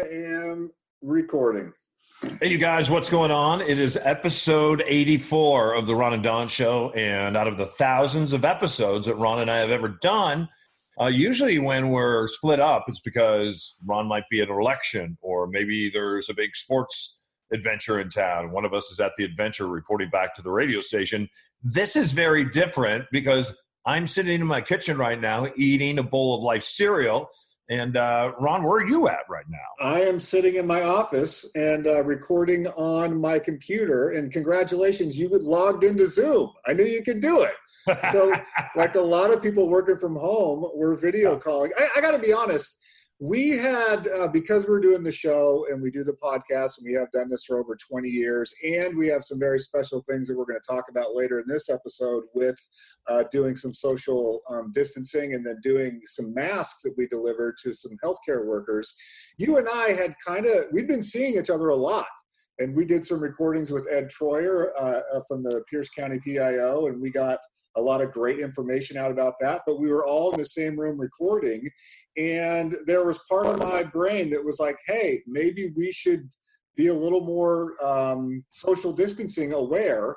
am recording. Hey, you guys, what's going on? It is episode 84 of the Ron and Don Show. And out of the thousands of episodes that Ron and I have ever done, uh, usually when we're split up, it's because Ron might be at an election or maybe there's a big sports adventure in town. One of us is at the adventure reporting back to the radio station. This is very different because I'm sitting in my kitchen right now eating a bowl of life cereal and uh, Ron, where are you at right now? I am sitting in my office and uh, recording on my computer. And congratulations, you logged into Zoom. I knew you could do it. So, like a lot of people working from home, we're video calling. I, I got to be honest we had uh, because we're doing the show and we do the podcast and we have done this for over 20 years and we have some very special things that we're going to talk about later in this episode with uh, doing some social um, distancing and then doing some masks that we deliver to some healthcare workers you and i had kind of we've been seeing each other a lot. And we did some recordings with ed troyer uh, uh from the pierce county pio and we got a lot of great information out about that. But we were all in the same room recording, and there was part of my brain that was like, hey, maybe we should be a little more um, social distancing aware.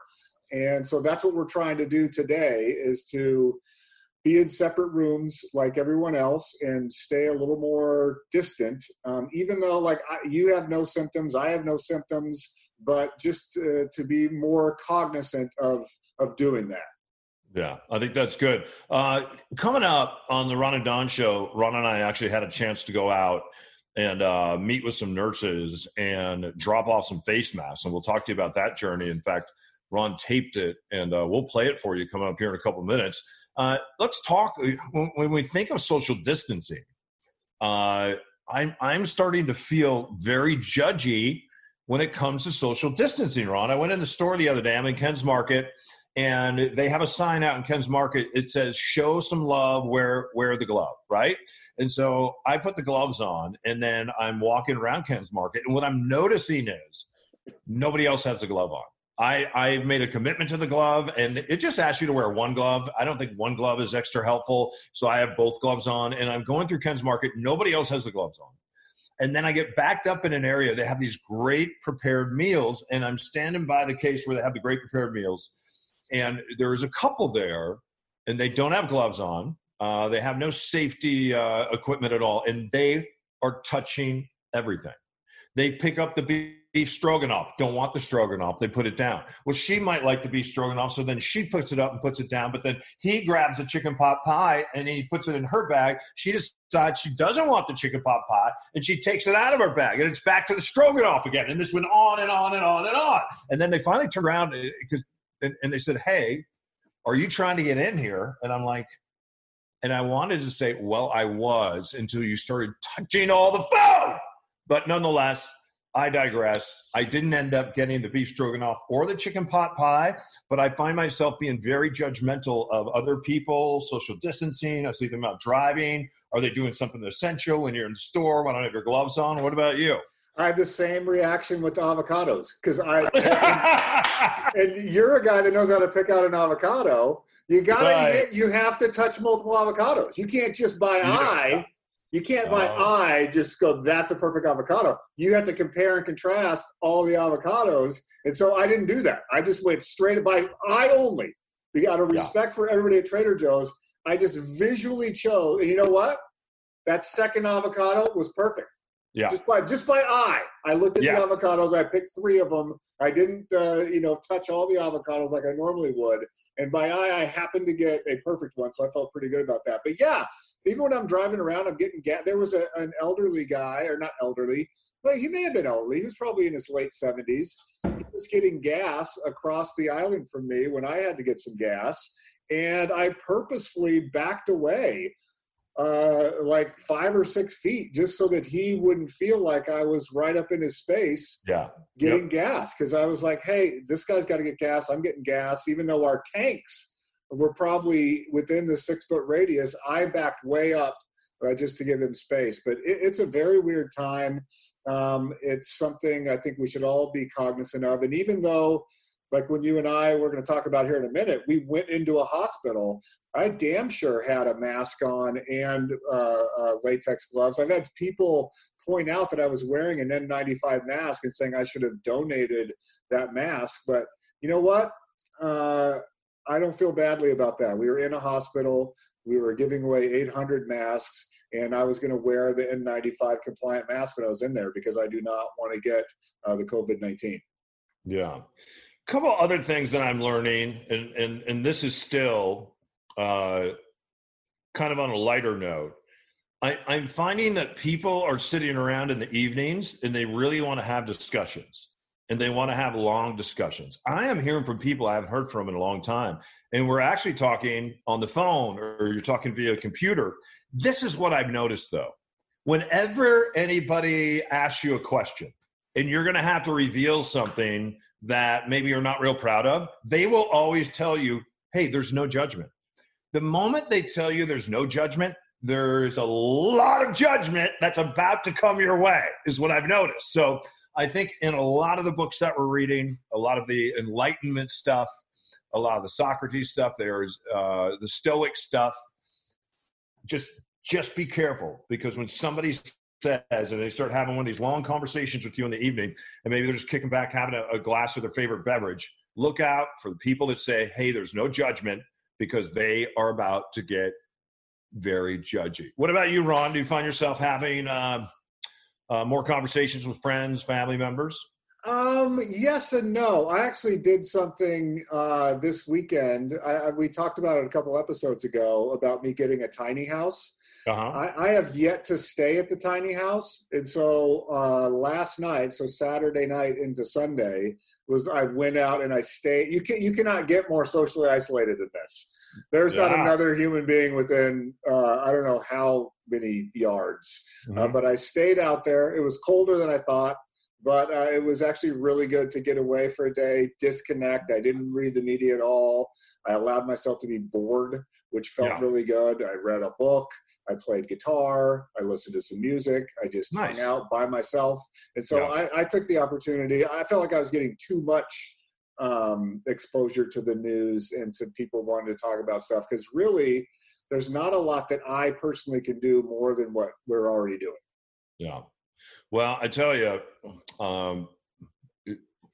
And so that's what we're trying to do today is to be in separate rooms like everyone else and stay a little more distant. Um, even though like I, you have no symptoms, I have no symptoms, but just to be more cognizant of of doing that. Yeah, I think that's good. Uh, coming up on the Ron and Don show, Ron and I actually had a chance to go out and uh, meet with some nurses and drop off some face masks. And we'll talk to you about that journey. In fact, Ron taped it and uh, we'll play it for you coming up here in a couple minutes. Uh, let's talk when, when, we think of social distancing. Uh, I'm, I'm starting to feel very judgy when it comes to social distancing, Ron. I went in the store the other day. I'm in Ken's Market and they have a sign out in Ken's Market. It says "Show some love, wear wear the glove." Right, and so I put the gloves on, and then I'm walking around Ken's Market, and what I'm noticing is nobody else has the glove on. I I've made a commitment to the glove, and it just asks you to wear one glove. I don't think one glove is extra helpful, so I have both gloves on, and I'm going through Ken's Market. Nobody else has the gloves on. And then I get backed up in an area. They have these great prepared meals, and I'm standing by the case where they have the great prepared meals and there's a couple there, and they don't have gloves on. Uh, they have no safety uh, equipment at all, and they are touching everything. They pick up the beef stroganoff, don't want the stroganoff, they put it down. Well, she might like the beef stroganoff, so then she puts it up and puts it down, but then he grabs a chicken pot pie and he puts it in her bag. She decides she doesn't want the chicken pot pie and she takes it out of her bag and it's back to the stroganoff again. And this went on and on and on and on. And then they finally turn around because and, and they said, Hey, are you trying to get in here? And I'm like, and I wanted to say, Well, I was until you started touching all the food. But nonetheless, I digress. I didn't end up getting the beef stroganoff or the chicken pot pie, but I find myself being very judgmental of other people, social distancing. I see them out driving. Are they doing something essential when you're in the store? Why don't have your gloves on? What about you? I have the same reaction with avocados because I and, and, you're a guy that knows how to pick out an avocado. You gotta right. you have to touch multiple avocados. You can't just buy yeah. eye. You can't buy uh, eye just go that's a perfect avocado. You have to compare and contrast all the avocados. And so I didn't do that. I just went straight by eye only. Out of respect yeah. for everybody at Trader Joe's, I just visually chose. And you know what? That second avocado was perfect. Yeah. Just by just by eye, I looked at yeah. the avocados. I picked three of them. I didn't, uh, you know, touch all the avocados like I normally would. And by eye, I happened to get a perfect one, so I felt pretty good about that. But yeah, even when I'm driving around, I'm getting gas. There was a, an elderly guy, or not elderly, but he may have been elderly. He was probably in his late 70s. He was getting gas across the island from me when I had to get some gas, and I purposefully backed away uh, like five or six feet just so that he wouldn't feel like I was right up in his space yeah. getting yep. gas. Because I was like, hey, this guy's got to get gas. I'm getting gas. Even though our tanks were probably within the six foot radius, I backed way up uh, just to give him space. But it, it's a very weird time. Um, it's something I think we should all be cognizant of. And even though like when you and I we're going to talk about here in a minute, we went into a hospital. I damn sure had a mask on and uh, uh, latex gloves. I've had people point out that I was wearing an N95 mask and saying I should have donated that mask. But you know what? Uh, I don't feel badly about that. We were in a hospital. We were giving away 800 masks, and I was going to wear the N95 compliant mask when I was in there because I do not want to get uh, the COVID 19. Yeah. Couple other things that I'm learning, and and and this is still uh, kind of on a lighter note. I, I'm finding that people are sitting around in the evenings and they really want to have discussions and they want to have long discussions. I am hearing from people I haven't heard from in a long time, and we're actually talking on the phone or you're talking via computer. This is what I've noticed though. Whenever anybody asks you a question and you're going to have to reveal something that maybe you're not real proud of, they will always tell you, hey, there's no judgment. The moment they tell you there's no judgment, there's a lot of judgment that's about to come your way, is what I've noticed. So I think in a lot of the books that we're reading, a lot of the Enlightenment stuff, a lot of the Socrates stuff, there's uh, the Stoic stuff. Just just be careful because when somebody says and they start having one of these long conversations with you in the evening, and maybe they're just kicking back having a, a glass of their favorite beverage, look out for the people that say, "Hey, there's no judgment," because they are about to get very judgy. What about you, Ron? Do you find yourself having uh, uh, more conversations with friends, family members? Um, yes and no. I actually did something uh, this weekend. I, I, we talked about it a couple episodes ago about me getting a tiny house. Uh-huh. I, I, have yet to stay at the tiny house, and so uh, last night, so Saturday night into Sunday, was I went out and I stayed. You can you cannot get more socially isolated than this. There's yeah. not another human being within uh, I don't know how many yards, uh, mm-hmm. uh, but I stayed out there. It was colder than I thought, but uh, it was actually really good to get away for a day, disconnect. I didn't read the media at all. I allowed myself to be bored, which felt yeah. really good. I read a book. I played guitar. I listened to some music. I just nice. hung out by myself. And so yeah. I, I, took the opportunity. I felt like I was getting too much um, exposure to the news and to people wanting to talk about stuff because really, there's not a lot that I personally can do more than what we're already doing. Yeah. Well, I tell you, um,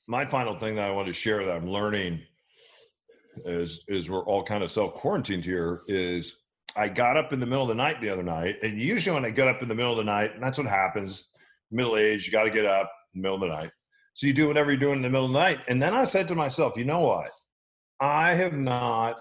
my final thing that I want to share that I'm learning is is we're all kind of self quarantined here is I got up in the middle of the night the other night, and usually when I get up in the middle of the night, and that's what happens, middle age, you got to get up in the middle of the night. So you do whatever you're doing in the middle of the night. And then I said to myself, you know what? I have not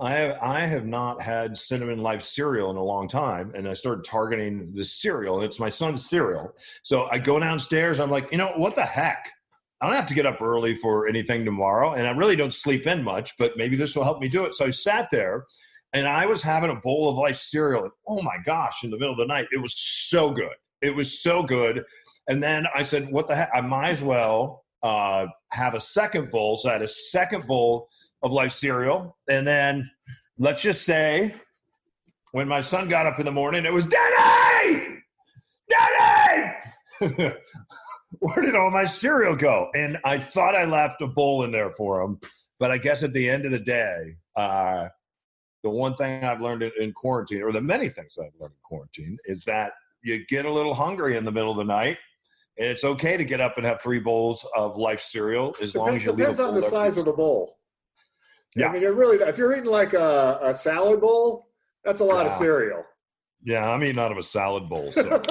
I have I have not had cinnamon life cereal in a long time, and I started targeting the cereal. And it's my son's cereal. So I go downstairs. I'm like, you know, what the heck? I don't have to get up early for anything tomorrow, and I really don't sleep in much, but maybe this will help me do it. So I sat there and I was having a bowl of life cereal. And oh my gosh, in the middle of the night, it was so good. It was so good. And then I said, what the heck? I might as well uh, have a second bowl. So I had a second bowl of life cereal. And then let's just say when my son got up in the morning, it was Daddy! Daddy! where did all my cereal go? And I thought I left a bowl in there for him. But I guess at the end of the day, uh, the one thing I've learned in quarantine, or the many things I've learned in quarantine, is that you get a little hungry in the middle of the night. And it's okay to get up and have three bowls of life cereal as depends, long as you depends on the size of the bowl. Yeah, I mean, it really. If you're eating like a, a salad bowl, that's a lot yeah. of cereal. Yeah, I'm eating out of a salad bowl. So.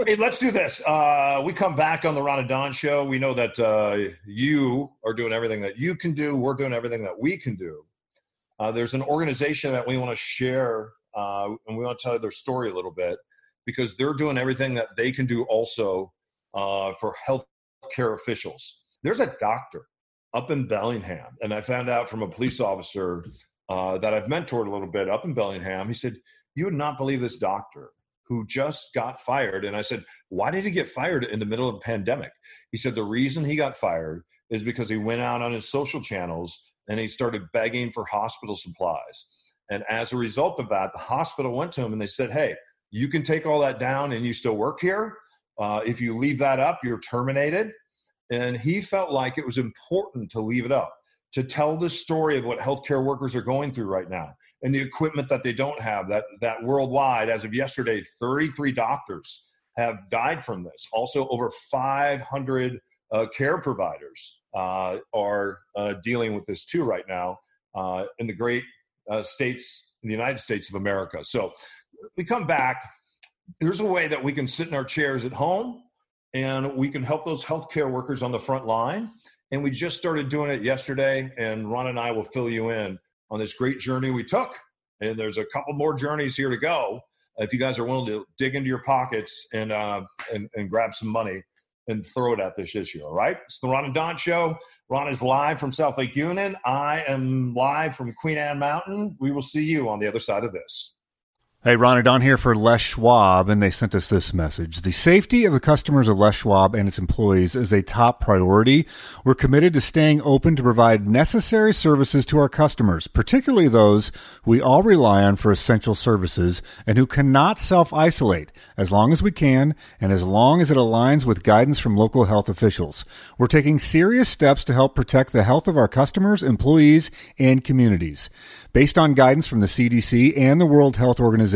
hey, let's do this. Uh, we come back on the Ron and Don show. We know that uh, you are doing everything that you can do. We're doing everything that we can do. Uh, there's an organization that we want to share, uh, and we want to tell you their story a little bit because they're doing everything that they can do also uh, for healthcare officials. There's a doctor up in Bellingham, and I found out from a police officer uh, that I've mentored a little bit up in Bellingham. He said you would not believe this doctor who just got fired. And I said, Why did he get fired in the middle of a pandemic? He said, The reason he got fired is because he went out on his social channels and he started begging for hospital supplies. And as a result of that, the hospital went to him and they said, Hey, you can take all that down and you still work here. Uh, if you leave that up, you're terminated. And he felt like it was important to leave it up, to tell the story of what healthcare workers are going through right now and the equipment that they don't have. That that worldwide, as of yesterday, 33 doctors have died from this. Also, over 500 uh, care providers uh, are uh, dealing with this too right now uh, in the great uh, states in the United States of America. So we come back. There's a way that we can sit in our chairs at home and we can help those healthcare workers on the front line. And we just started doing it yesterday, and Ron and I will fill you in on this great journey we took. And there's a couple more journeys here to go. If you guys are willing to dig into your pockets and uh, and, and grab some money and throw it at this issue. All right. It's the Ron and Don show. Ron is live from South Lake Union. I am live from Queen Anne Mountain. We will see you on the other side of this. Hey, Ron Don here for Les Schwab, and they sent us this message. The safety of the customers of Les Schwab and its employees is a top priority. We're committed to staying open to provide necessary services to our customers, particularly those we all rely on for essential services and who cannot self isolate, as long as we can and as long as it aligns with guidance from local health officials. We're taking serious steps to help protect the health of our customers, employees, and communities. Based on guidance from the CDC and the World Health Organization,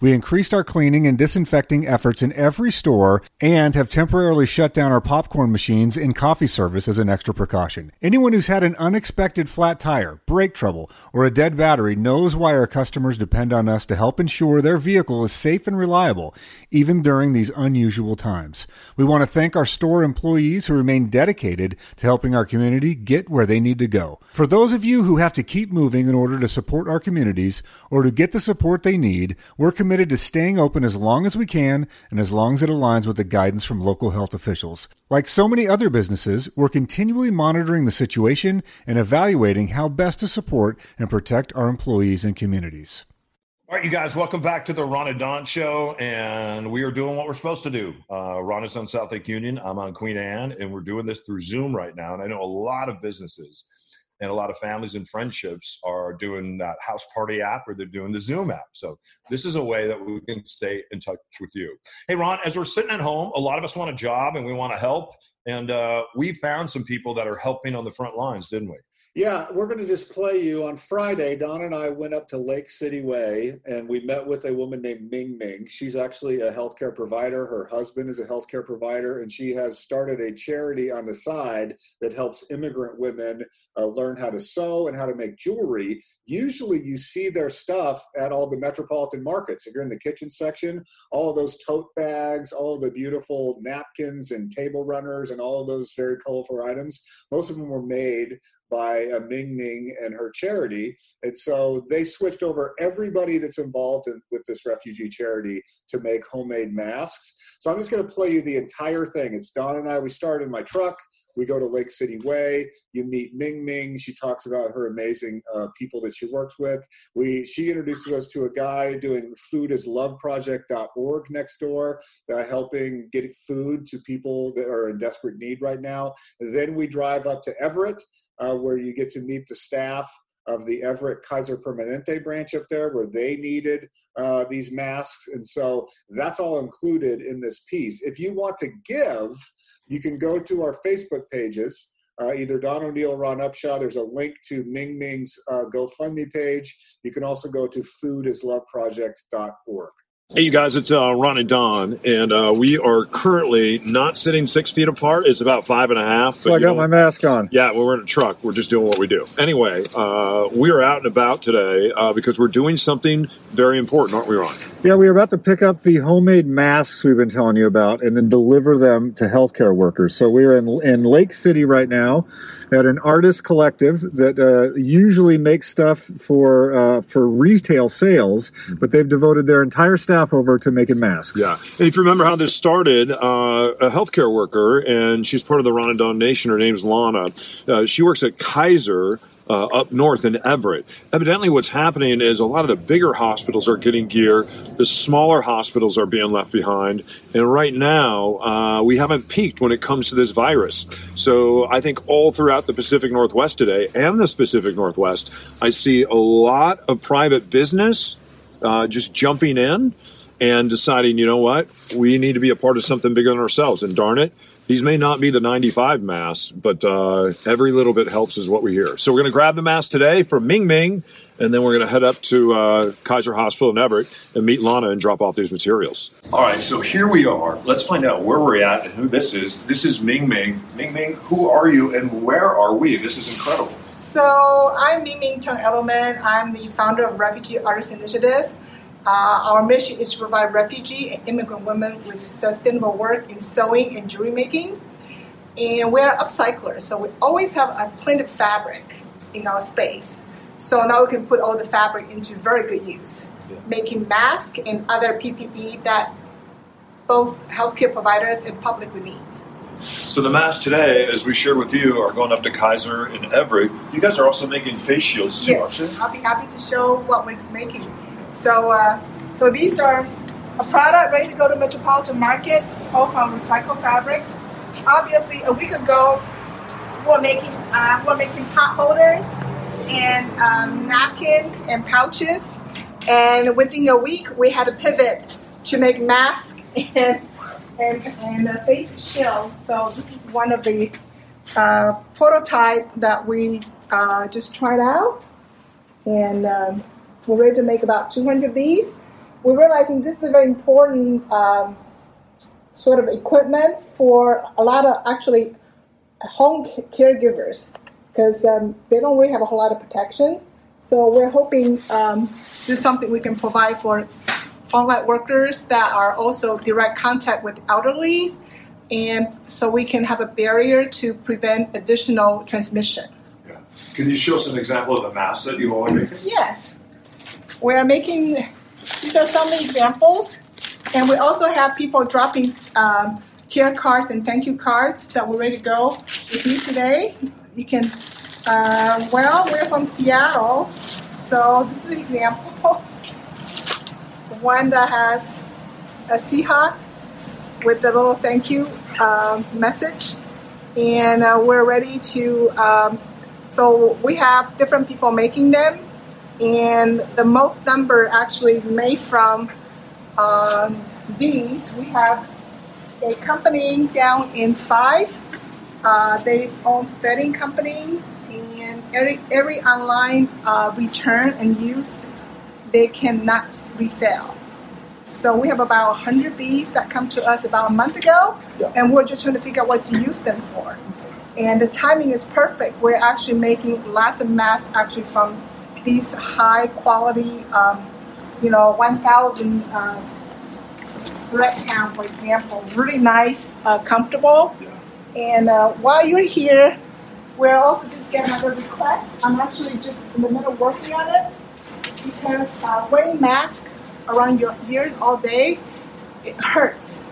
we increased our cleaning and disinfecting efforts in every store and have temporarily shut down our popcorn machines and coffee service as an extra precaution. Anyone who's had an unexpected flat tire, brake trouble, or a dead battery knows why our customers depend on us to help ensure their vehicle is safe and reliable, even during these unusual times. We want to thank our store employees who remain dedicated to helping our community get where they need to go. For those of you who have to keep moving in order to support our communities or to get the support they need, we're committed to staying open as long as we can and as long as it aligns with the guidance from local health officials. Like so many other businesses, we're continually monitoring the situation and evaluating how best to support and protect our employees and communities. All right, you guys, welcome back to the Ron and Don show. And we are doing what we're supposed to do. Uh, Ron is on South Lake Union. I'm on Queen Anne, and we're doing this through Zoom right now. And I know a lot of businesses and a lot of families and friendships are doing that house party app or they're doing the Zoom app. So this is a way that we can stay in touch with you. Hey, Ron, as we're sitting at home, a lot of us want a job and we want to help. And uh, we found some people that are helping on the front lines, didn't we? Yeah, we're going to just play you on Friday. Don and I went up to Lake City Way and we met with a woman named Ming Ming. She's actually a healthcare provider. Her husband is a healthcare provider, and she has started a charity on the side that helps immigrant women uh, learn how to sew and how to make jewelry. Usually, you see their stuff at all the metropolitan markets. If you're in the kitchen section, all those tote bags, all the beautiful napkins and table runners, and all those very colorful items, most of them were made by uh, Ming Ming and her charity. And so they switched over everybody that's involved in, with this refugee charity to make homemade masks. So I'm just going to play you the entire thing. It's Don and I. We start in my truck. We go to Lake City Way. You meet Ming Ming. She talks about her amazing uh, people that she works with. We she introduces us to a guy doing foodisloveproject.org next door, uh, helping get food to people that are in desperate need right now. Then we drive up to Everett uh, where you get to meet the staff of the Everett Kaiser Permanente branch up there, where they needed uh, these masks. And so that's all included in this piece. If you want to give, you can go to our Facebook pages. Uh, either Don O'Neill, Ron Upshaw. There's a link to Ming Ming's uh, GoFundMe page. You can also go to foodisloveproject.org. Hey, you guys, it's uh, Ron and Don, and uh, we are currently not sitting six feet apart. It's about five and a half. So I got my mask on. Yeah, well, we're in a truck. We're just doing what we do. Anyway, uh, we are out and about today uh, because we're doing something very important, aren't we, Ron? Yeah, we are about to pick up the homemade masks we've been telling you about and then deliver them to healthcare workers. So we're in, in Lake City right now at an artist collective that uh, usually makes stuff for uh, for retail sales, but they've devoted their entire staff over to making masks. Yeah, and if you remember how this started, uh, a healthcare worker, and she's part of the Ron and Don Nation. Her name's Lana. Uh, she works at Kaiser uh, up north in Everett. Evidently, what's happening is a lot of the bigger hospitals are getting gear, the smaller hospitals are being left behind. And right now, uh, we haven't peaked when it comes to this virus. So I think all throughout the Pacific Northwest today and the Pacific Northwest, I see a lot of private business uh, just jumping in and deciding, you know what, we need to be a part of something bigger than ourselves. And darn it, these may not be the 95 masks, but uh, every little bit helps, is what we hear. So we're going to grab the mask today from Ming Ming, and then we're going to head up to uh, Kaiser Hospital in Everett and meet Lana and drop off these materials. All right, so here we are. Let's find out where we're at and who this is. This is Ming Ming. Ming Ming, who are you and where are we? This is incredible. So I'm Ming Ming Tung Edelman. I'm the founder of Refugee Artisan Initiative. Uh, our mission is to provide refugee and immigrant women with sustainable work in sewing and jewelry making. And we're upcyclers, so we always have a plenty of fabric in our space. So now we can put all the fabric into very good use, yeah. making masks and other PPE that both healthcare providers and public would need. So the masks today, as we shared with you, are going up to Kaiser and Everett. You guys are also making face shields too, yes. aren't you? I'll be happy to show what we're making. So, uh, so these are a product ready to go to Metropolitan Market, all from recycled fabric. Obviously, a week ago, we're making uh, we're making pot holders and um, napkins and pouches, and within a week, we had to pivot to make masks and and, and uh, face shields. So this is one of the uh, prototype that we uh, just tried out, and um, we're ready to make about 200 of these. We're realizing this is a very important um, sort of equipment for a lot of actually home caregivers because um, they don't really have a whole lot of protection. So we're hoping um, this is something we can provide for frontline workers that are also direct contact with elderly, and so we can have a barrier to prevent additional transmission. Yeah. Can you show us an example of the mask that you are making? Yes. We are making, these are some examples, and we also have people dropping um, care cards and thank you cards that we're ready to go with you today. You can, uh, well, we're from Seattle, so this is an example one that has a Seahawk with a little thank you um, message. And uh, we're ready to, um, so we have different people making them. And the most number actually is made from um, these. We have a company down in Fife. Uh, they own bedding companies and every, every online uh, return and use they cannot resell. So we have about 100 bees that come to us about a month ago, yeah. and we're just trying to figure out what to use them for. And the timing is perfect. We're actually making lots of masks actually from these high quality, um, you know, 1,000 uh, count, for example. Really nice, uh, comfortable. Yeah. And uh, while you're here, we're also just getting another request. I'm actually just in the middle working on it because uh, wearing mask around your ears all day, it hurts.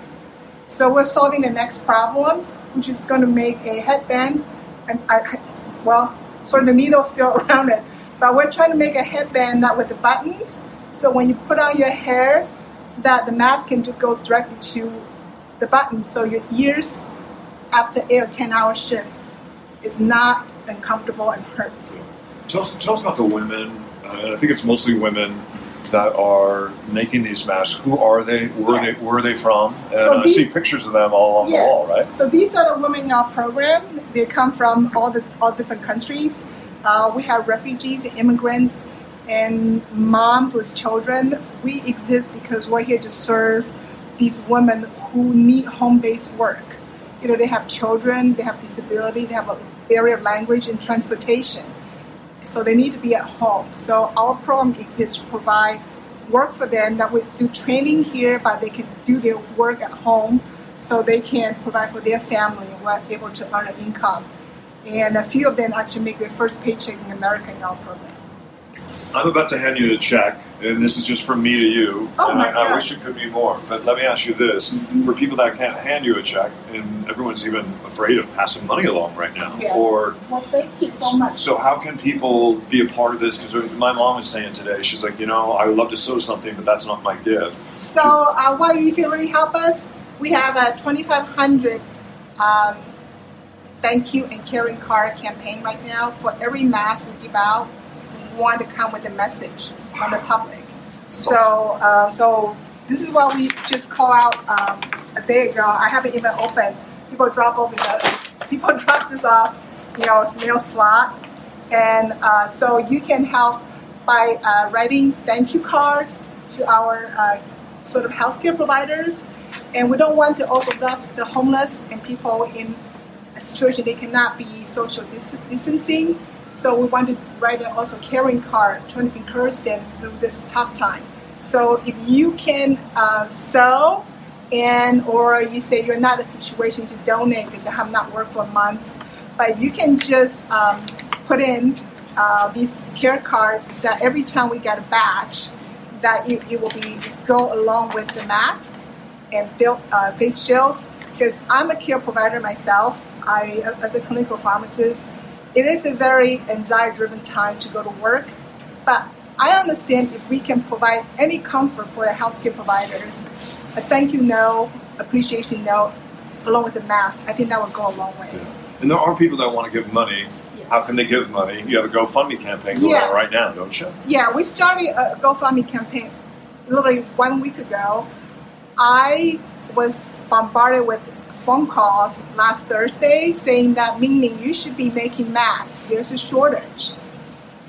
So we're solving the next problem, which is going to make a headband, and I, well, sort of the needle still around it, but we're trying to make a headband that with the buttons. So when you put on your hair, that the mask can just go directly to the buttons. So your ears, after eight or ten hour shift, is not uncomfortable and hurt. Tell us, tell us about the women uh, I think it's mostly women that are making these masks. Who are they? Where yes. they where are they from? And so these, I see pictures of them all along yes. the wall, right? So these are the women in our program. They come from all the all different countries. Uh, we have refugees and immigrants and moms with children. We exist because we're here to serve these women who need home-based work. You know, they have children, they have disability, they have a barrier of language and transportation so they need to be at home. So our program exists to provide work for them that we do training here, but they can do their work at home so they can provide for their family and are able to earn an income. And a few of them actually make their first paycheck in America in our program. I'm about to hand you a check, and this is just from me to you. Oh and my I, God. I wish it could be more, but let me ask you this: mm-hmm. for people that can't hand you a check, and everyone's even afraid of passing money along right now, yeah. or well, thank you so much. So, how can people be a part of this? Because my mom is saying today, she's like, you know, I would love to sew something, but that's not my gift. So, uh, why you can really help us? We have a 2,500 um, thank you and caring card campaign right now. For every mask we give out, we want to come with a message on the public. So, uh, so this is what we just call out um, a day ago. I haven't even opened. People drop over the, people drop this off, you know, mail slot, and uh, so you can help by uh, writing thank you cards to our uh, sort of healthcare providers, and we don't want to also left the homeless and people in situation they cannot be social distancing. So we want to write an also caring card, trying to encourage them through this tough time. So if you can uh, sell and or you say you're not in a situation to donate because I have not worked for a month, but you can just um, put in uh, these care cards that every time we get a batch, that it, it will be go along with the mask and uh, face shields. Because I'm a care provider myself, I as a clinical pharmacist, it is a very anxiety-driven time to go to work, but I understand if we can provide any comfort for the healthcare providers, a thank you note, appreciation note, along with the mask, I think that would go a long way. Yeah. And there are people that want to give money. Yes. How can they give money? You have a GoFundMe campaign going yes. on right now, don't you? Yeah, we started a GoFundMe campaign literally one week ago. I was bombarded with phone calls last Thursday saying that Ming, you should be making masks. There's a shortage.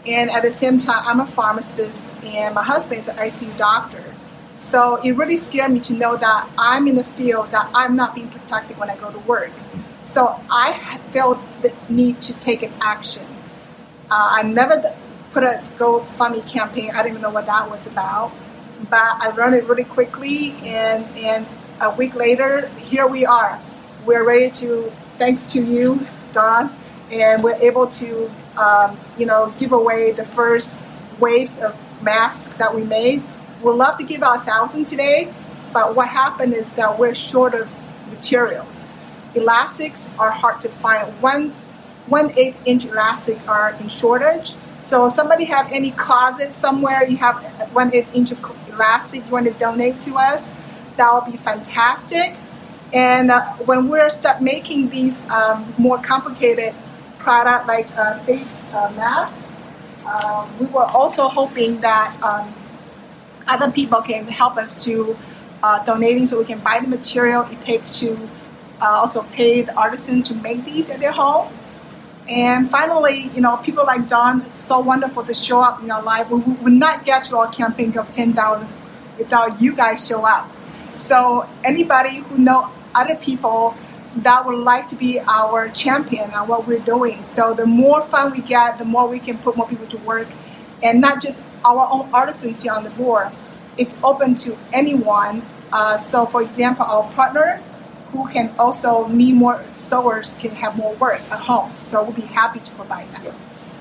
And at the same time, I'm a pharmacist and my husband's an ICU doctor. So it really scared me to know that I'm in a field that I'm not being protected when I go to work. So I felt the need to take an action. Uh, I never put a GoFundMe campaign. I didn't even know what that was about. But I run it really quickly, and, and a week later, here we are. We're ready to, thanks to you, Don, and we're able to um, you know, give away the first waves of masks that we made. We'd love to give out a thousand today, but what happened is that we're short of materials. Elastics are hard to find. One one eighth inch elastic are in shortage. So somebody have any closet somewhere you have one eighth inch elastic you want to donate to us, that would be fantastic. And uh, when we're start making these um, more complicated product like uh, face uh, mask. Um, we were also hoping that um, other people can help us to uh, donating so we can buy the material it takes to uh, also pay the artisan to make these at their home. And finally, you know, people like Don, it's so wonderful to show up in our life. We would not get to our campaign of 10,000 without you guys show up. So anybody who know other people that would like to be our champion on what we're doing. So the more fun we get, the more we can put more people to work, and not just our own artisans here on the board. It's open to anyone. Uh, so, for example, our partner who can also need more sewers can have more work at home. So we'll be happy to provide that.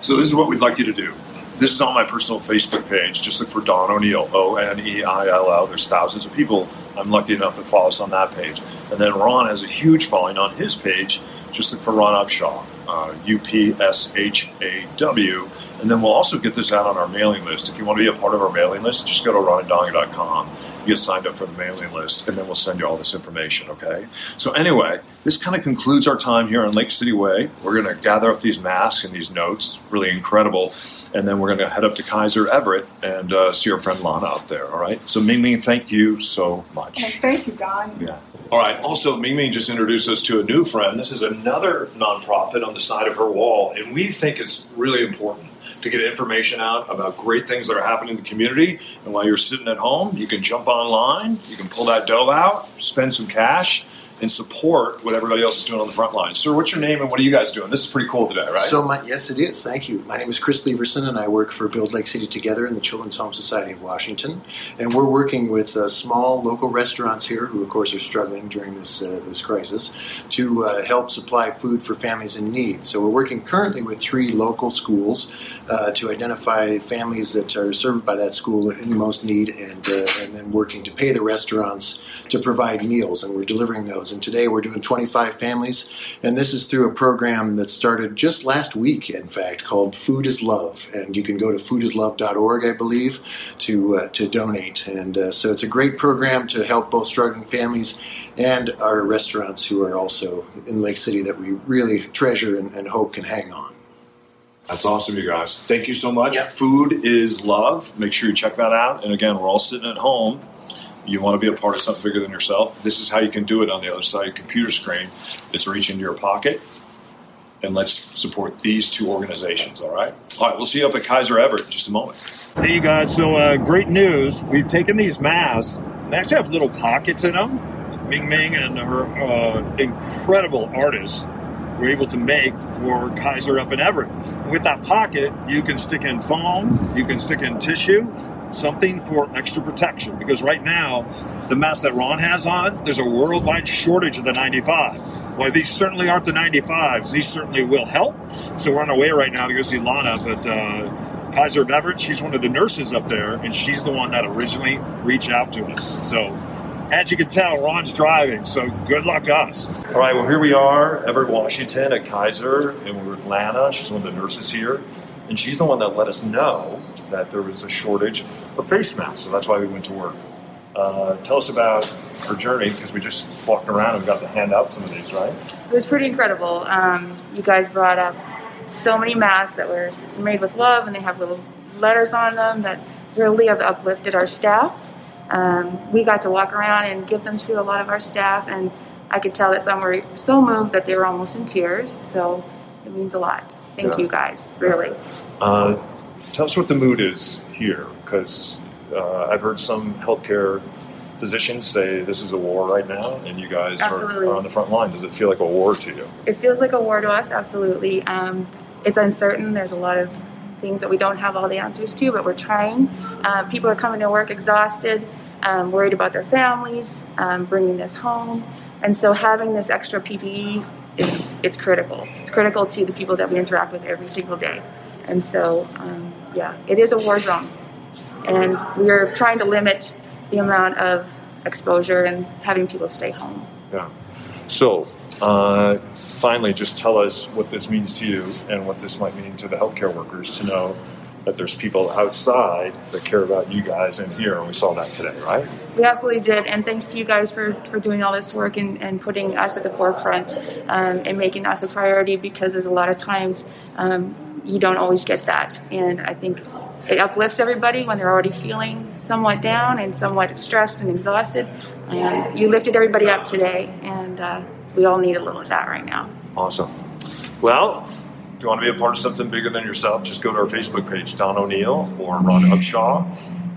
So this is what we'd like you to do. This is on my personal Facebook page. Just look for Don O'Neill, O N E I L L. There's thousands of people. I'm lucky enough to follow us on that page. And then Ron has a huge following on his page. Just look for Ron Upshaw, uh, U P S H A W. And then we'll also get this out on our mailing list. If you want to be a part of our mailing list, just go to ronanddon.com. Get signed up for the mailing list, and then we'll send you all this information, okay? So, anyway, this kind of concludes our time here on Lake City Way. We're going to gather up these masks and these notes, really incredible. And then we're going to head up to Kaiser Everett and uh, see our friend Lana out there, all right? So, Ming Ming, thank you so much. thank you, Don. Yeah. All right. Also, Ming Ming just introduced us to a new friend. This is another nonprofit on the side of her wall, and we think it's really important to get information out about great things that are happening in the community. And while you're sitting at home, you can jump online, you can pull that dough out, spend some cash, and support what everybody else is doing on the front lines. Sir, what's your name and what are you guys doing? This is pretty cool today, right? So, my, yes, it is. Thank you. My name is Chris Leverson, and I work for Build Lake City Together in the Children's Home Society of Washington. And we're working with uh, small local restaurants here, who of course are struggling during this uh, this crisis, to uh, help supply food for families in need. So, we're working currently with three local schools uh, to identify families that are served by that school in most need, and uh, and then working to pay the restaurants to provide meals, and we're delivering those. And today we're doing 25 families, and this is through a program that started just last week, in fact, called Food is Love. And you can go to foodislove.org, I believe, to uh, to donate. And uh, so it's a great program to help both struggling families and our restaurants who are also in Lake City that we really treasure and, and hope can hang on. That's awesome, you guys. Thank you so much. Food is love. Make sure you check that out. And again, we're all sitting at home you want to be a part of something bigger than yourself, this is how you can do it on the other side of your computer screen. It's reach into your pocket. And let's support these two organizations, all right? All right, we'll see you up at Kaiser Everett in just a moment. Hey, you guys, so uh, great news. We've taken these masks, they actually have little pockets in them. Ming Ming and her uh, incredible artists were able to make for Kaiser up in Everett. And With that pocket, you can stick in foam, you can stick in tissue, something for extra protection. Because right now, the mask that Ron has on, there's a worldwide shortage of the 95. Well, these certainly aren't the 95s. These certainly will help. So we're on our way right now to go see Lana, but uh, Kaiser of Everett, she's one of the nurses up there, and she's the one that originally reached out to us. So as you can tell, Ron's driving, so good luck to us. All right, well, here we are, Everett, Washington at Kaiser, and we're with Lana. She's one of the nurses here, and she's the one that let us know that there was a shortage of face masks, so that's why we went to work. Uh, tell us about her journey because we just walked around and got to hand out some of these, right? It was pretty incredible. Um, you guys brought up so many masks that were made with love, and they have little letters on them that really have uplifted our staff um, we got to walk around and give them to a lot of our staff, and I could tell that some were so moved that they were almost in tears. So it means a lot. Thank yeah. you guys, really. Uh, tell us what the mood is here, because uh, I've heard some healthcare physicians say this is a war right now, and you guys are, are, on the front line. Does it feel like a war to you? It feels like a war to us, absolutely. Um, it's uncertain. There's a lot of things that we don't have all the answers to, but we're trying. Uh, people are coming to work exhausted, um, worried about their families, um, bringing this home, and so having this extra PPE is it's critical. It's critical to the people that we interact with every single day, and so um, yeah, it is a war zone, and we are trying to limit the amount of exposure and having people stay home. Yeah. So uh, finally, just tell us what this means to you and what this might mean to the healthcare workers to know that there's people outside that care about you guys in here, and we saw that today, right? We absolutely did, and thanks to you guys for, for doing all this work and, and putting us at the forefront um, and making us a priority because there's a lot of times um, you don't always get that, and I think it uplifts everybody when they're already feeling somewhat down and somewhat stressed and exhausted. And you lifted everybody up today, and uh, we all need a little of that right now. Awesome. Well, if you want to be a part of something bigger than yourself, just go to our Facebook page, Don O'Neill or Ron Upshaw,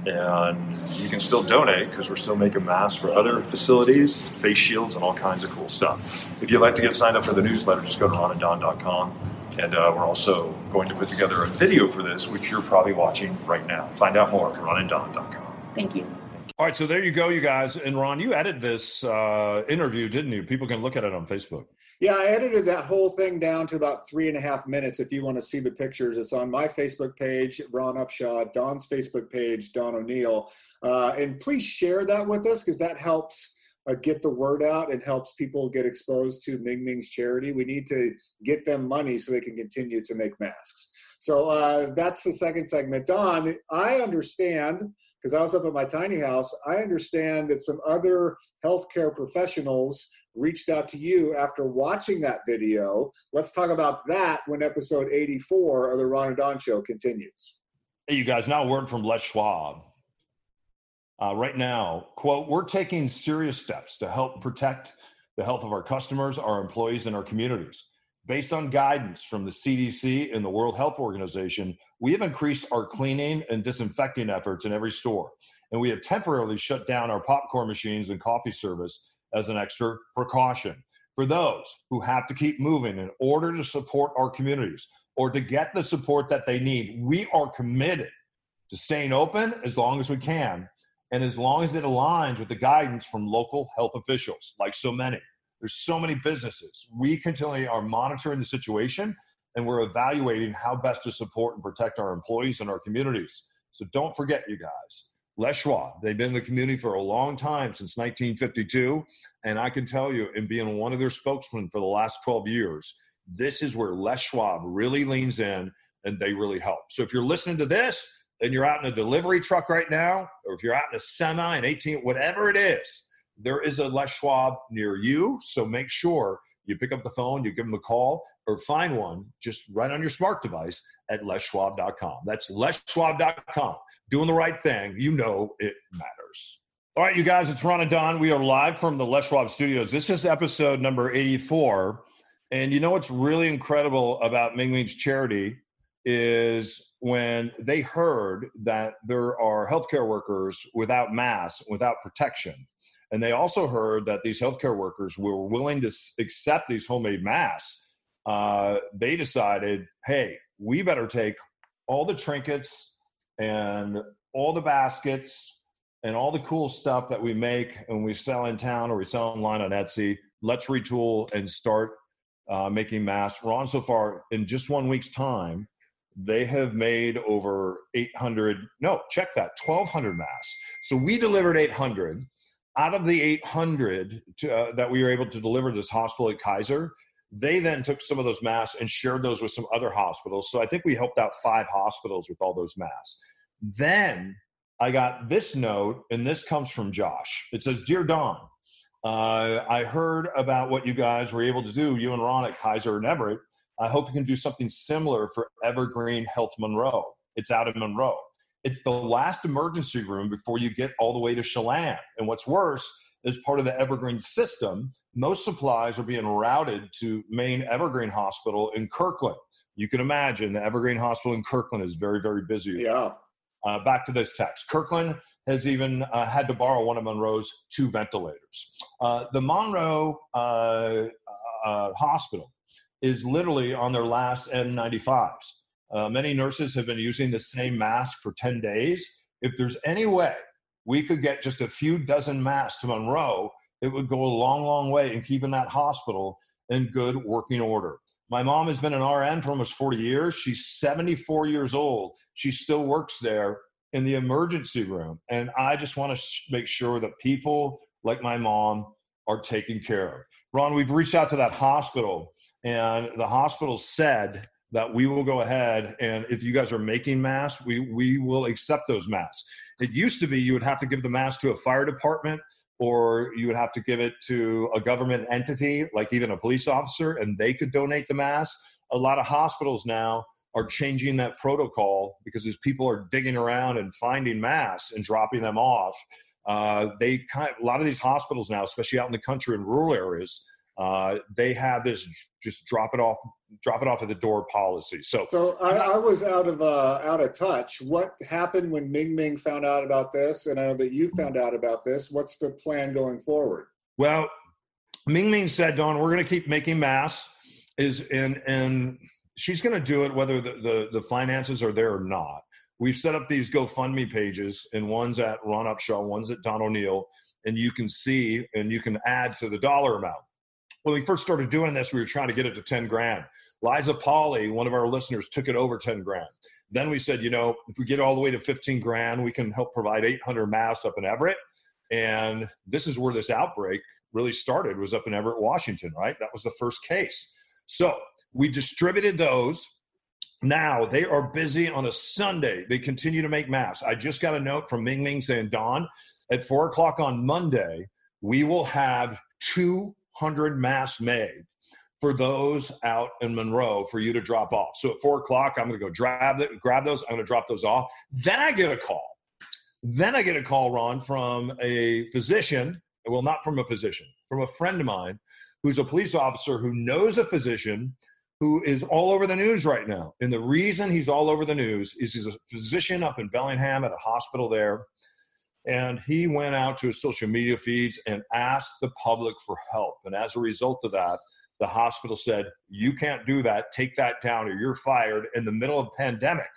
and you can still donate because we're still making masks for other facilities, face shields, and all kinds of cool stuff. If you'd like to get signed up for the newsletter, just go to ronanddon.com. And uh, we're also going to put together a video for this, which you're probably watching right now. Find out more at ronanddon.com. Thank you. All right, so there you go, you guys. And Ron, you edited this uh, interview, didn't you? People can look at it on Facebook. Yeah, I edited that whole thing down to about three and a half minutes. If you want to see the pictures, it's on my Facebook page, Ron Upshaw, Don's Facebook page, Don O'Neill. Uh, and please share that with us because that helps uh, get the word out and helps people get exposed to Ming Ming's charity. We need to get them money so they can continue to make masks. So uh, that's the second segment. Don, I understand because I was up at my tiny house. I understand that some other healthcare professionals reached out to you after watching that video. Let's talk about that when episode 84 of the Ron and Don Show continues. Hey, you guys, now a word from Les Schwab. Uh, right now, quote, we're taking serious steps to help protect the health of our customers, our employees, and our communities. Based on guidance from the CDC and the World Health Organization, we have increased our cleaning and disinfecting efforts in every store. And we have temporarily shut down our popcorn machines and coffee service as an extra precaution. For those who have to keep moving in order to support our communities or to get the support that they need, we are committed to staying open as long as we can and as long as it aligns with the guidance from local health officials, like so many. There's so many businesses. We continually are monitoring the situation and we're evaluating how best to support and protect our employees and our communities. So don't forget, you guys, Les Schwab, they've been in the community for a long time, since 1952. And I can tell you, in being one of their spokesmen for the last 12 years, this is where Les Schwab really leans in and they really help. So if you're listening to this and you're out in a delivery truck right now, or if you're out in a semi, an 18, whatever it is, there is a Les Schwab near you. So make sure you pick up the phone, you give them a call, or find one just right on your smart device at leschwab.com. That's leschwab.com. Doing the right thing, you know it matters. All right, you guys, it's Ron and Don. We are live from the Les Schwab Studios. This is episode number 84. And you know what's really incredible about Ming Ming's charity is when they heard that there are healthcare workers without masks, without protection. And they also heard that these healthcare workers were willing to accept these homemade masks. Uh, they decided, hey, we better take all the trinkets and all the baskets and all the cool stuff that we make and we sell in town or we sell online on Etsy. Let's retool and start uh, making masks. Ron, so far in just one week's time, they have made over 800. No, check that, 1,200 masks. So we delivered 800. Out of the 800 to, uh, that we were able to deliver to this hospital at Kaiser, they then took some of those masks and shared those with some other hospitals. So I think we helped out five hospitals with all those masks. Then I got this note, and this comes from Josh. It says, Dear Don, uh, I heard about what you guys were able to do, you and Ron at Kaiser and Everett. I hope you can do something similar for Evergreen Health Monroe. It's out of Monroe. It's the last emergency room before you get all the way to Chelan. And what's worse, as part of the Evergreen system, most supplies are being routed to main Evergreen Hospital in Kirkland. You can imagine the Evergreen Hospital in Kirkland is very, very busy. Yeah. Uh, back to this text. Kirkland has even uh, had to borrow one of Monroe's two ventilators. Uh, the Monroe uh, uh, Hospital is literally on their last N95s. Uh, many nurses have been using the same mask for 10 days. If there's any way we could get just a few dozen masks to Monroe, it would go a long, long way in keeping that hospital in good working order. My mom has been an RN for almost 40 years. She's 74 years old. She still works there in the emergency room. And I just want to make sure that people like my mom are taken care of. Ron, we've reached out to that hospital, and the hospital said that we will go ahead and if you guys are making masks, we, we will accept those masks. It used to be you would have to give the mask to a fire department or you would have to give it to a government entity, like even a police officer, and they could donate the mask. A lot of hospitals now are changing that protocol because as people are digging around and finding masks and dropping them off, uh, they kind of, a lot of these hospitals now, especially out in the country in rural areas, uh, they have this just drop it off, drop it off at the door policy. So, so I, I was out of uh, out of touch. What happened when Ming Ming found out about this, and I know that you found out about this? What's the plan going forward? Well, Ming Ming said, "Don, we're going to keep making masks." Is and and she's going to do it whether the, the the finances are there or not. We've set up these GoFundMe pages, and one's at Ron Upshaw, one's at Don O'Neill, and you can see and you can add to the dollar amount when we first started doing this, we were trying to get it to 10 grand. Liza Polly, one of our listeners, took it over 10 grand. Then we said, you know, if we get all the way to 15 grand, we can help provide 800 masks up in Everett. And this is where this outbreak really started, was up in Everett, Washington, right? That was the first case. So we distributed those. Now they are busy on a Sunday. They continue to make masks. I just got a note from Ming Ming saying, Don, at four o'clock on Monday, we will have two 100 masks made for those out in Monroe for you to drop off. So at four o'clock, I'm going to go grab, grab those. I'm going to drop those off. Then I get a call. Then I get a call, Ron, from a physician. Well, not from a physician, from a friend of mine who's a police officer who knows a physician who is all over the news right now. And the reason he's all over the news is he's a physician up in Bellingham at a hospital there and he went out to his social media feeds and asked the public for help. And as a result of that, the hospital said, You can't do that. Take that down or you're fired in the middle of pandemic.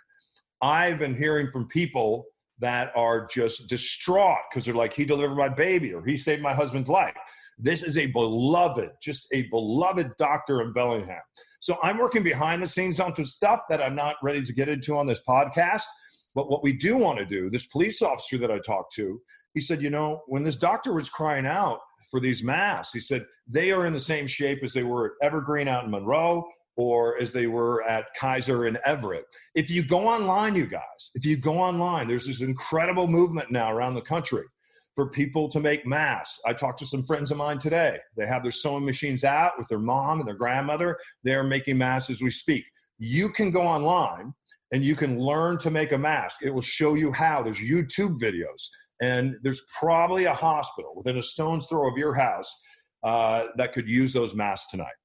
I've been hearing from people that are just distraught because they're like, He delivered my baby or he saved my husband's life. This is a beloved, just a beloved doctor in Bellingham. So I'm working behind the scenes on some stuff that I'm not ready to get into on this podcast. But what we do want to do, this police officer that I talked to, he said, you know, when this doctor was crying out for these masks, he said they are in the same shape as they were at Evergreen out in Monroe or as they were at Kaiser and Everett. If you go online, you guys, if you go online, there's this incredible movement now around the country for people to make masks. I talked to some friends of mine today. They have their sewing machines out with their mom and their grandmother. They're making masks as we speak. You can go online and you can learn to make a mask. It will show you how. There's YouTube videos. And there's probably a hospital within a stone's throw of your house uh, that could use those masks tonight.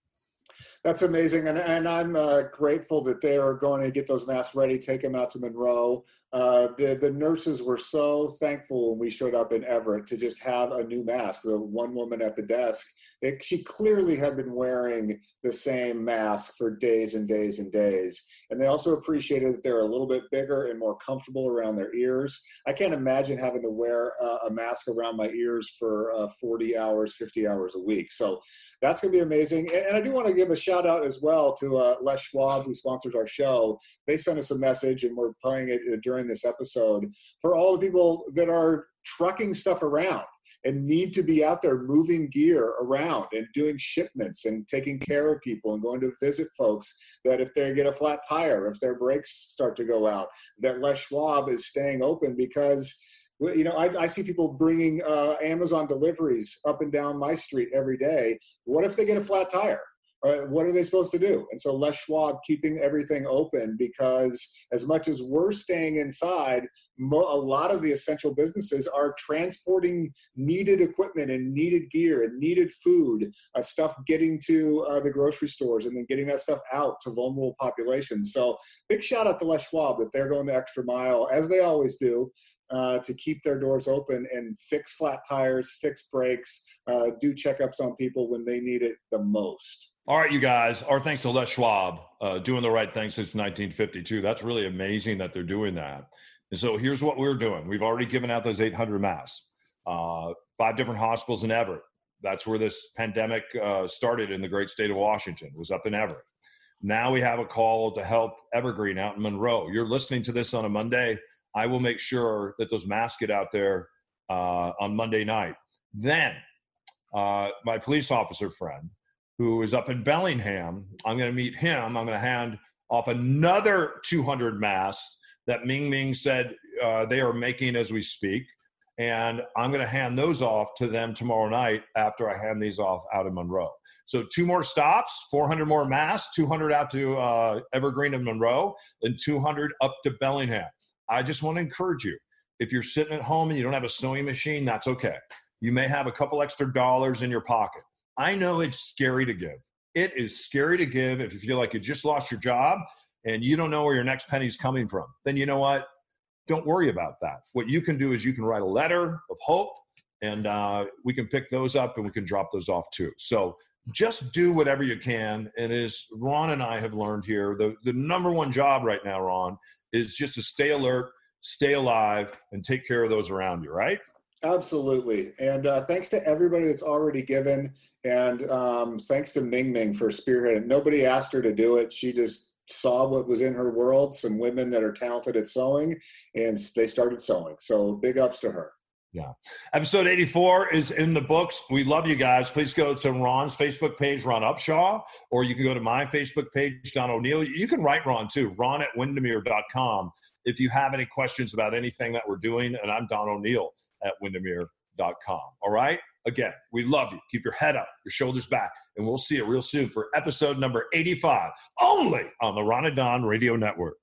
That's amazing, and, and I'm uh, grateful that they are going to get those masks ready, take them out to Monroe. Uh, the the nurses were so thankful when we showed up in Everett to just have a new mask. The one woman at the desk it, she clearly had been wearing the same mask for days and days and days. And they also appreciated that they're a little bit bigger and more comfortable around their ears. I can't imagine having to wear uh, a mask around my ears for uh, 40 hours, 50 hours a week. So that's going to be amazing. And, and, I do want to give a shout out as well to uh, Les Schwab, who sponsors our show. They sent us a message, and we're playing it uh, during this episode for all the people that are trucking stuff around and need to be out there moving gear around and doing shipments and taking care of people and going to visit folks that if they get a flat tire, if their brakes start to go out, that Les Schwab is staying open because you know, I, I see people bringing uh, Amazon deliveries up and down my street every day. What if they get a flat tire? Uh, what are they supposed to do? And so Les Schwab keeping everything open because as much as we're staying inside, mo- a lot of the essential businesses are transporting needed equipment and needed gear and needed food, uh, stuff getting to uh, the grocery stores and then getting that stuff out to vulnerable populations. So big shout out to Les Schwab that they're going the extra mile as they always do. Uh, to keep their doors open and fix flat tires, fix brakes, uh, do checkups on people when they need it the most. All right, you guys. Our thanks to Les Schwab, uh, doing the right thing since 1952. That's really amazing that they're doing that. And so here's what we're doing. We've already given out those 800 masks. Uh, five different hospitals in Everett. That's where this pandemic uh, started in the great state of Washington. Was up in Everett. Now we have a call to help Evergreen out in Monroe. You're listening to this on a Monday. I will make sure that those masks get out there uh, on Monday night. Then uh, my police officer friend who is up in Bellingham. I'm going to meet him. I'm going to hand off another 200 masks that Ming Ming said uh, they are making as we speak. And I'm going to hand those off to them tomorrow night after I hand these off out in Monroe. So, two more stops, 400 more masks, 200 out to uh, Evergreen and Monroe, and 200 up to Bellingham. I just want to encourage you if you're sitting at home and you don't have a sewing machine, that's okay. You may have a couple extra dollars in your pocket. I know it's scary to give. It is scary to give if you feel like you just lost your job and you don't know where your next penny's coming from. Then you know what? Don't worry about that. What you can do is you can write a letter of hope and uh, we can pick those up and we can drop those off too. So just do whatever you can. And as Ron and I have learned here, the, the number one job right now, Ron, is just to stay alert, stay alive, and take care of those around you, right? Absolutely. And uh, thanks to everybody that's already given. And um, thanks to Ming Ming for spearheading. Nobody asked her to do it. She just saw what was in her world, some women that are talented at sewing, and they started sewing. So big ups to her. Yeah. Episode 84 is in the books. We love you guys. Please go to Ron's Facebook page, Ron Upshaw, or you can go to my Facebook page, Don O'Neill. You can write Ron too, ron at windermere.com if you have any questions about anything that we're doing. And I'm Don O'Neill at windermere.com. All right? Again, we love you. Keep your head up, your shoulders back, and we'll see you real soon for episode number 85, only on the Ron and Don Radio Network.